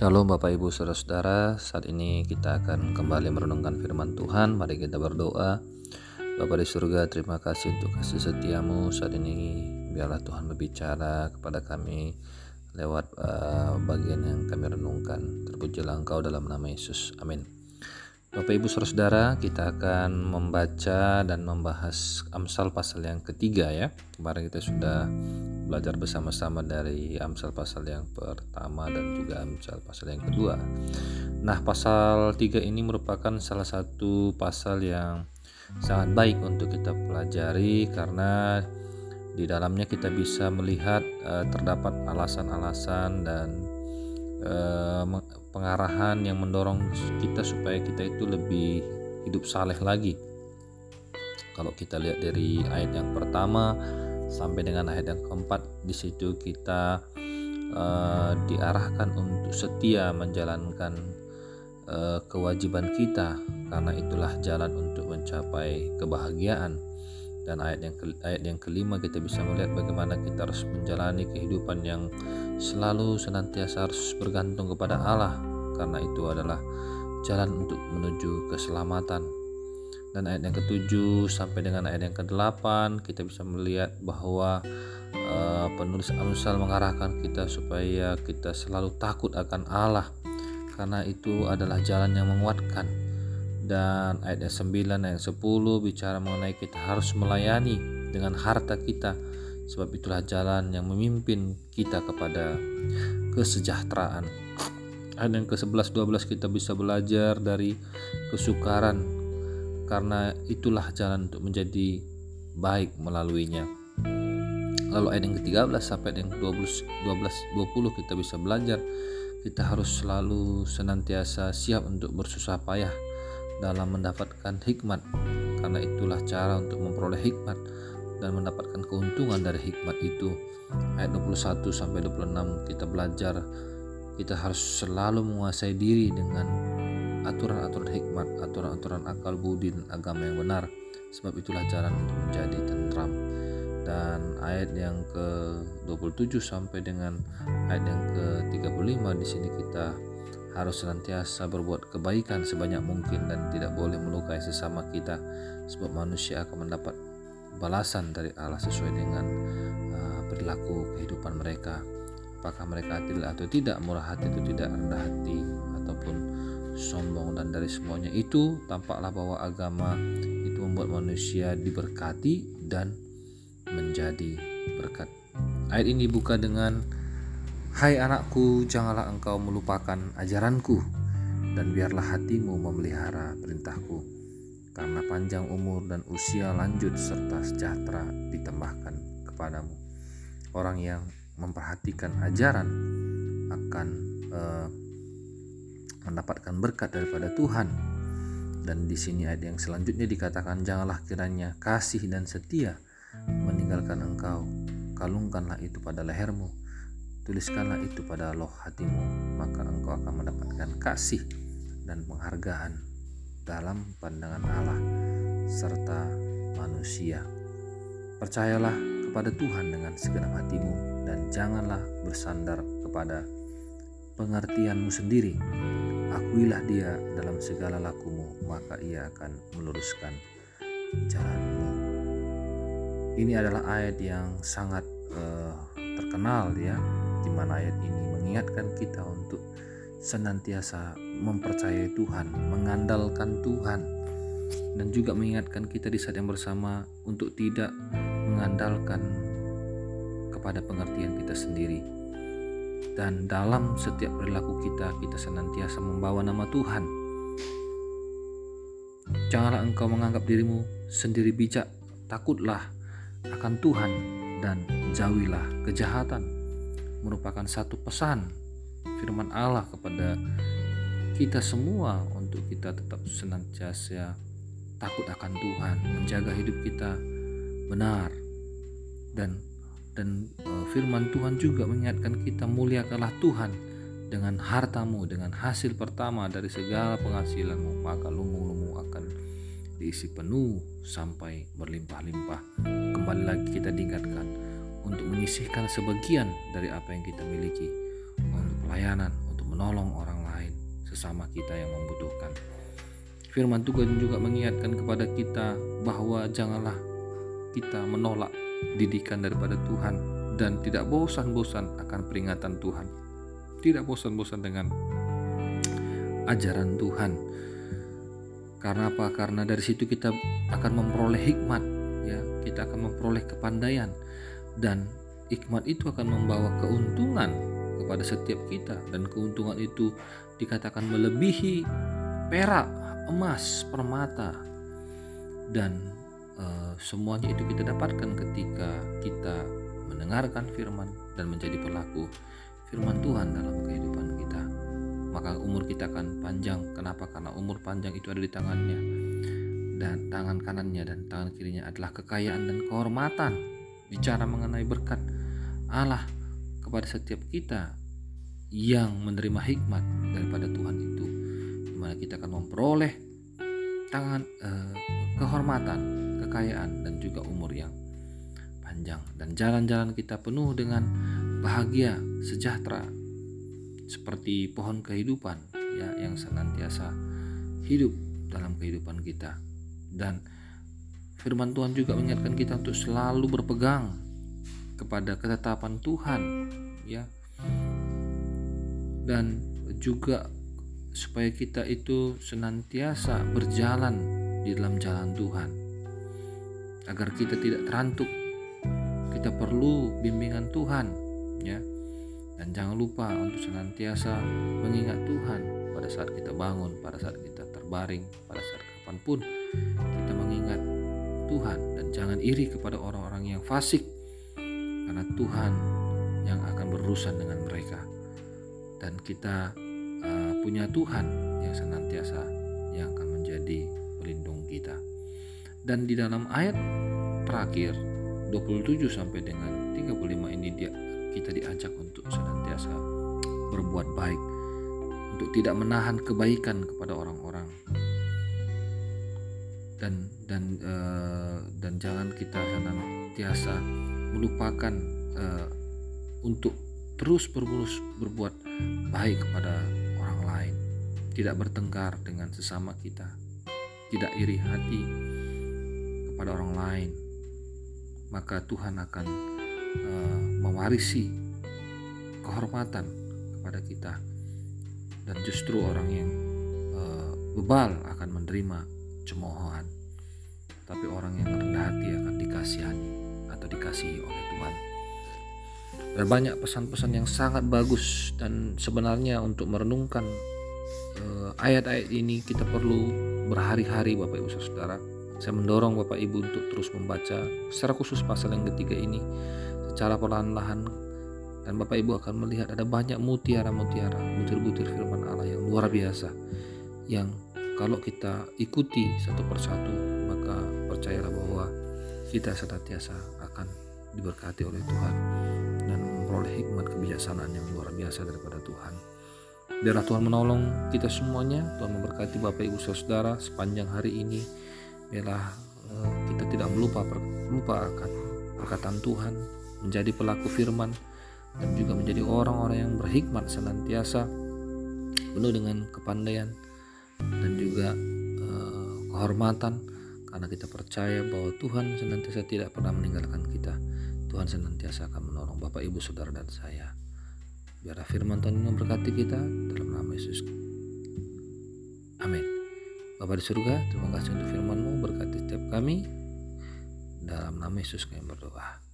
Shalom Bapak Ibu Saudara-saudara. Saat ini kita akan kembali merenungkan firman Tuhan. Mari kita berdoa. Bapak di surga terima kasih untuk kasih setiamu. Saat ini biarlah Tuhan berbicara kepada kami Lewat uh, bagian yang kami renungkan. Terpujilah engkau dalam nama Yesus. Amin Bapak Ibu Saudara kita akan membaca dan membahas Amsal pasal yang ketiga ya Kemarin kita sudah belajar bersama-sama dari Amsal pasal yang pertama dan juga Amsal pasal yang kedua. Nah, pasal 3 ini merupakan salah satu pasal yang sangat baik untuk kita pelajari karena di dalamnya kita bisa melihat uh, terdapat alasan-alasan dan uh, pengarahan yang mendorong kita supaya kita itu lebih hidup saleh lagi. Kalau kita lihat dari ayat yang pertama, sampai dengan ayat yang keempat di situ kita uh, diarahkan untuk setia menjalankan uh, kewajiban kita karena itulah jalan untuk mencapai kebahagiaan dan ayat yang ayat yang kelima kita bisa melihat bagaimana kita harus menjalani kehidupan yang selalu senantiasa harus bergantung kepada Allah. Karena itu adalah jalan untuk menuju keselamatan. Dan ayat yang ketujuh sampai dengan ayat yang kedelapan kita bisa melihat bahwa uh, penulis Amsal mengarahkan kita supaya kita selalu takut akan Allah. Karena itu adalah jalan yang menguatkan. Dan ayat yang 9 ayat 10 bicara mengenai kita harus melayani dengan harta kita sebab itulah jalan yang memimpin kita kepada kesejahteraan. Ayat yang ke-11 12 kita bisa belajar dari kesukaran. Karena itulah jalan untuk menjadi baik melaluinya. Lalu ayat yang ke-13 sampai yang 12 12 20 kita bisa belajar. Kita harus selalu senantiasa siap untuk bersusah payah dalam mendapatkan hikmat. Karena itulah cara untuk memperoleh hikmat dan mendapatkan keuntungan dari hikmat itu. Ayat 21 sampai 26 kita belajar kita harus selalu menguasai diri dengan aturan-aturan hikmat, aturan-aturan akal budi dan agama yang benar. Sebab itulah jalan untuk menjadi tentram. Dan ayat yang ke-27 sampai dengan ayat yang ke-35 di sini kita harus senantiasa berbuat kebaikan sebanyak mungkin dan tidak boleh melukai sesama kita sebab manusia akan mendapat balasan dari Allah sesuai dengan uh, perilaku kehidupan mereka apakah mereka adil atau tidak murah hati atau tidak rendah hati ataupun sombong dan dari semuanya itu tampaklah bahwa agama itu membuat manusia diberkati dan menjadi berkat. Ayat ini dibuka dengan Hai anakku, janganlah engkau melupakan ajaranku dan biarlah hatimu memelihara perintahku karena panjang umur dan usia lanjut serta sejahtera ditambahkan kepadamu. Orang yang memperhatikan ajaran akan uh, mendapatkan berkat daripada Tuhan. Dan di sini ayat yang selanjutnya dikatakan janganlah kiranya kasih dan setia meninggalkan engkau. Kalungkanlah itu pada lehermu. Tuliskanlah itu pada loh hatimu, maka engkau akan mendapatkan kasih dan penghargaan dalam pandangan Allah serta manusia. Percayalah kepada Tuhan dengan segenap hatimu dan janganlah bersandar kepada pengertianmu sendiri Akuilah dia dalam segala lakumu, maka ia akan meluruskan jalanmu. Ini adalah ayat yang sangat uh, terkenal ya, di mana ayat ini mengingatkan kita untuk senantiasa mempercayai Tuhan, mengandalkan Tuhan, dan juga mengingatkan kita di saat yang bersama untuk tidak mengandalkan kepada pengertian kita sendiri dan dalam setiap perilaku kita kita senantiasa membawa nama Tuhan. Janganlah engkau menganggap dirimu sendiri bijak, takutlah akan Tuhan dan jauhilah kejahatan. Merupakan satu pesan firman Allah kepada kita semua untuk kita tetap senantiasa takut akan Tuhan, menjaga hidup kita benar. Dan dan uh, firman Tuhan juga mengingatkan kita muliakanlah Tuhan dengan hartamu dengan hasil pertama dari segala penghasilanmu maka lumbung-lumbung akan diisi penuh sampai berlimpah-limpah. Kembali lagi kita diingatkan untuk menyisihkan sebagian dari apa yang kita miliki pelayanan untuk menolong orang lain sesama kita yang membutuhkan. Firman Tuhan juga mengingatkan kepada kita bahwa janganlah kita menolak didikan daripada Tuhan dan tidak bosan-bosan akan peringatan Tuhan. Tidak bosan-bosan dengan ajaran Tuhan. Karena apa? Karena dari situ kita akan memperoleh hikmat, ya. Kita akan memperoleh kepandaian dan hikmat itu akan membawa keuntungan kepada setiap kita dan keuntungan itu dikatakan melebihi perak, emas, permata dan e, semuanya itu kita dapatkan ketika kita mendengarkan firman dan menjadi pelaku firman Tuhan dalam kehidupan kita maka umur kita akan panjang. Kenapa? Karena umur panjang itu ada di tangannya dan tangan kanannya dan tangan kirinya adalah kekayaan dan kehormatan. Bicara mengenai berkat Allah kepada setiap kita yang menerima hikmat daripada Tuhan itu, di mana kita akan memperoleh tangan eh, kehormatan, kekayaan dan juga umur yang panjang. Dan jalan-jalan kita penuh dengan bahagia, sejahtera, seperti pohon kehidupan ya yang senantiasa hidup dalam kehidupan kita. Dan firman Tuhan juga mengingatkan kita untuk selalu berpegang kepada ketetapan Tuhan ya. Dan juga supaya kita itu senantiasa berjalan di dalam jalan Tuhan. Agar kita tidak terantuk kita perlu bimbingan Tuhan ya. Dan jangan lupa untuk senantiasa mengingat Tuhan pada saat kita bangun, pada saat kita terbaring, pada saat kapan pun kita mengingat Tuhan. Dan jangan iri kepada orang-orang yang fasik karena Tuhan yang akan berurusan dengan mereka. Dan kita uh, punya Tuhan yang senantiasa yang akan menjadi pelindung kita. Dan di dalam ayat terakhir 27 sampai dengan 35 ini dia kita diajak untuk senantiasa berbuat baik, untuk tidak menahan kebaikan kepada orang-orang, dan dan uh, dan jangan kita senantiasa melupakan uh, untuk terus berulus berbuat baik kepada orang lain, tidak bertengkar dengan sesama kita, tidak iri hati kepada orang lain, maka Tuhan akan uh, mewarisi kehormatan kepada kita. Dan justru orang yang uh, bebal akan menerima cemoohan. Tapi orang yang rendah hati akan dikasihani dikasihi oleh Tuhan. Banyak pesan-pesan yang sangat bagus dan sebenarnya untuk merenungkan eh, ayat-ayat ini kita perlu berhari-hari Bapak Ibu Saudara. Saya mendorong Bapak Ibu untuk terus membaca secara khusus pasal yang ketiga ini secara perlahan-lahan. Dan Bapak Ibu akan melihat ada banyak mutiara-mutiara, butir-butir firman Allah yang luar biasa yang kalau kita ikuti satu persatu maka percayalah bahwa kita senantiasa akan diberkati oleh Tuhan dan memperoleh hikmat kebijaksanaan yang luar biasa daripada Tuhan. Biarlah Tuhan menolong kita semuanya, Tuhan memberkati Bapak Ibu Saudara sepanjang hari ini. Biarlah eh, kita tidak melupa lupa akan perkataan Tuhan, menjadi pelaku firman dan juga menjadi orang-orang yang berhikmat senantiasa penuh dengan kepandaian dan juga uh, kehormatan karena kita percaya bahwa Tuhan senantiasa tidak pernah meninggalkan kita. Tuhan senantiasa akan menolong Bapak Ibu Saudara dan saya. Biarlah firman Tuhan memberkati kita dalam nama Yesus. Amin. Bapak di surga, terima kasih untuk firman-Mu, berkati setiap kami. Dalam nama Yesus kami berdoa.